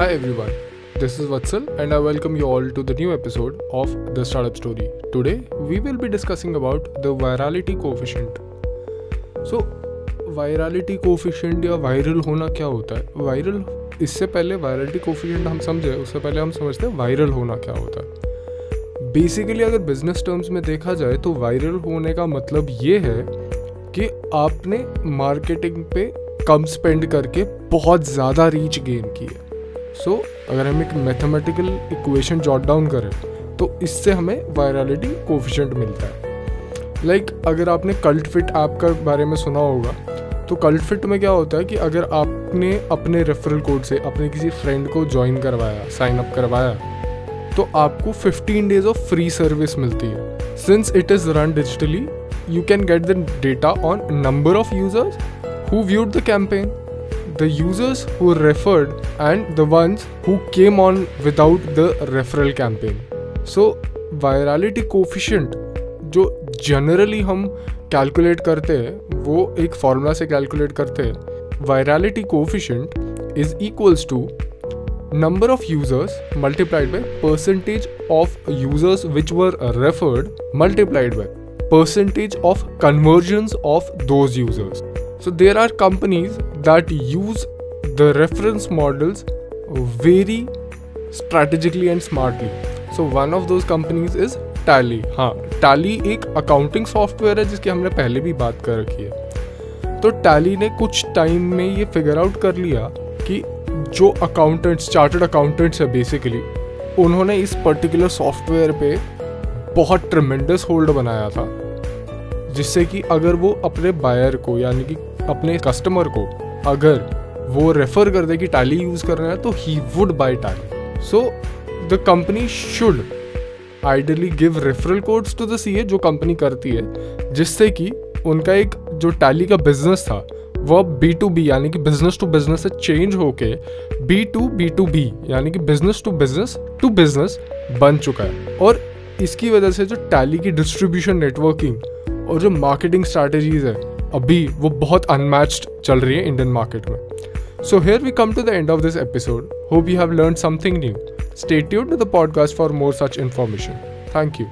Hi everyone, this is Vatsal and I welcome you all to the new episode of The Startup Story. Today we will be discussing about the virality coefficient. So virality coefficient या viral होना क्या होता है viral इससे पहले virality coefficient हम समझे उससे पहले हम समझते हैं वायरल होना क्या होता है बेसिकली अगर बिज़नेस टर्म्स में देखा जाए तो वायरल होने का मतलब ये है कि आपने मार्केटिंग पे कम स्पेंड करके बहुत ज़्यादा रीच गेन की है सो so, अगर हम एक मैथमेटिकल इक्वेशन जॉट डाउन करें तो इससे हमें वायरलिटी कोफिशेंट मिलता है। लाइक like, अगर आपने कल्ट फिट ऐप का बारे में सुना होगा तो कल्ट फिट में क्या होता है कि अगर आपने अपने रेफरल कोड से अपने किसी फ्रेंड को ज्वाइन करवाया साइन अप करवाया तो आपको 15 डेज़ ऑफ़ फ्री सर्विस मिलती है। Since it is run digitally you can get the data on number of users who viewed the campaign, the users who referred, and the ones who came on without the referral campaign. So, virality coefficient जो generally हम calculate करते हैं वो एक formula से calculate करते हैं virality coefficient is equals to number of users multiplied by percentage of users which were referred multiplied by percentage of conversions of those users So there are companies that use the reference models very strategically and smartly. So, one of those companies is Tally. हाँ Tally एक accounting software है जिसकी हमने पहले भी बात कर रखी है तो Tally ने कुछ टाइम में ये फिगर आउट कर लिया कि जो अकाउंटेंट्स चार्टर्ड अकाउंटेंट्स है बेसिकली उन्होंने इस पर्टिकुलर सॉफ्टवेयर पे बहुत ट्रमेंडस होल्ड बनाया था, जिससे कि अगर वो अपने बायर को, यानी कि अपने कस्टमर को अगर वो रेफर कर दे कि टैली यूज़ कर रहे हैं तो he would buy Tally so the company should ideally give referral codes to the C जो कंपनी करती है, जिससे कि उनका एक जो टैली का बिज़नेस था, वो बी टू बी यानी कि बिज़नेस टू बिज़नेस से चेंज होके B to B to B यानी कि business to business to business बन चुका है। और इसकी वजह से जो टैली की डिस्ट्रीब्यूशन नेटवर्किंग और जो मार्केटिंग स्ट्रैटेजीज है अभी वो बहुत अनमैच्ड चल रही है इंडियन मार्केट में। So here we come to the end of this episode hope you have learn something new stay tune to the podcast for more such information thank you